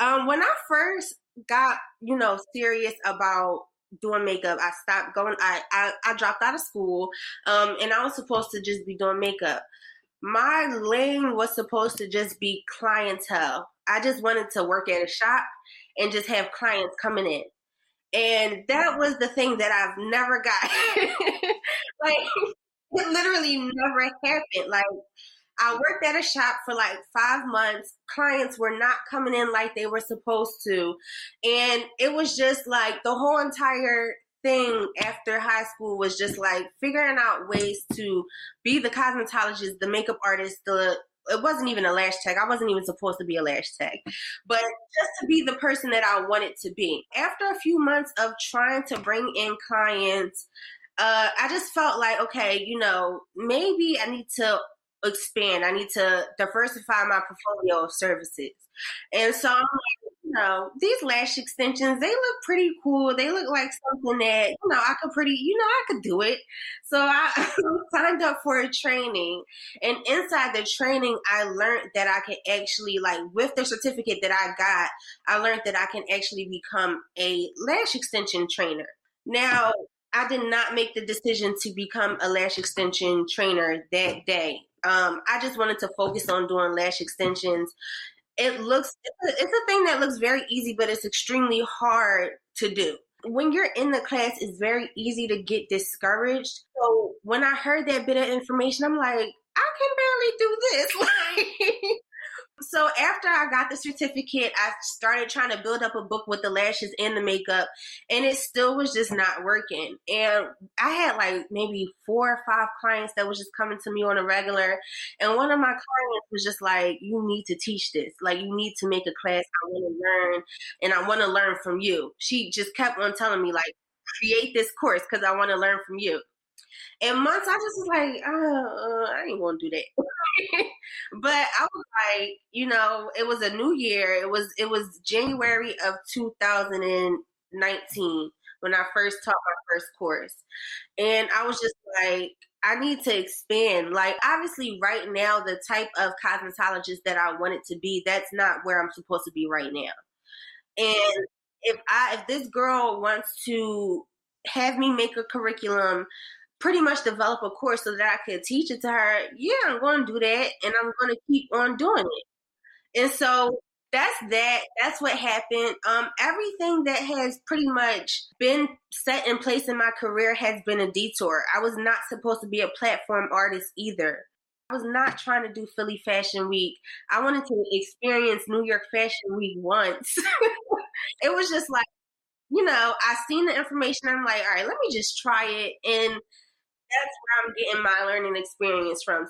Um, when I first got, you know, serious about doing makeup, I stopped going. I I, I dropped out of school, um, and I was supposed to just be doing makeup. My lane was supposed to just be clientele. I just wanted to work at a shop and just have clients coming in. And that was the thing that I've never got. like, it literally never happened. Like, I worked at a shop for like five months. Clients were not coming in like they were supposed to. And it was just like the whole entire thing after high school was just like figuring out ways to be the cosmetologist, the makeup artist, the it wasn't even a lash tech. I wasn't even supposed to be a lash tech, but just to be the person that I wanted to be. After a few months of trying to bring in clients, uh, I just felt like, okay, you know, maybe I need to expand. I need to diversify my portfolio of services. And so I'm like, you know, these lash extensions, they look pretty cool. They look like something that, you know, I could pretty, you know, I could do it. So I signed up for a training. And inside the training, I learned that I could actually, like, with the certificate that I got, I learned that I can actually become a lash extension trainer. Now, I did not make the decision to become a lash extension trainer that day. Um, I just wanted to focus on doing lash extensions. It looks, it's a, it's a thing that looks very easy, but it's extremely hard to do. When you're in the class, it's very easy to get discouraged. So when I heard that bit of information, I'm like, I can barely do this. So after I got the certificate, I started trying to build up a book with the lashes and the makeup, and it still was just not working. And I had like maybe four or five clients that was just coming to me on a regular, and one of my clients was just like, "You need to teach this. Like, you need to make a class. I want to learn, and I want to learn from you." She just kept on telling me like, "Create this course because I want to learn from you." And months, I just was like, uh, I ain't gonna do that. but I was like, you know, it was a new year. It was it was January of 2019 when I first taught my first course, and I was just like, I need to expand. Like, obviously, right now, the type of cosmetologist that I wanted to be, that's not where I'm supposed to be right now. And if I if this girl wants to have me make a curriculum pretty much develop a course so that I could teach it to her, yeah, I'm going to do that and I'm going to keep on doing it. And so that's that. That's what happened. Um, everything that has pretty much been set in place in my career has been a detour. I was not supposed to be a platform artist either. I was not trying to do Philly Fashion Week. I wanted to experience New York Fashion Week once. it was just like, you know, I seen the information. I'm like, all right, let me just try it. And that's where I'm getting my learning experience from.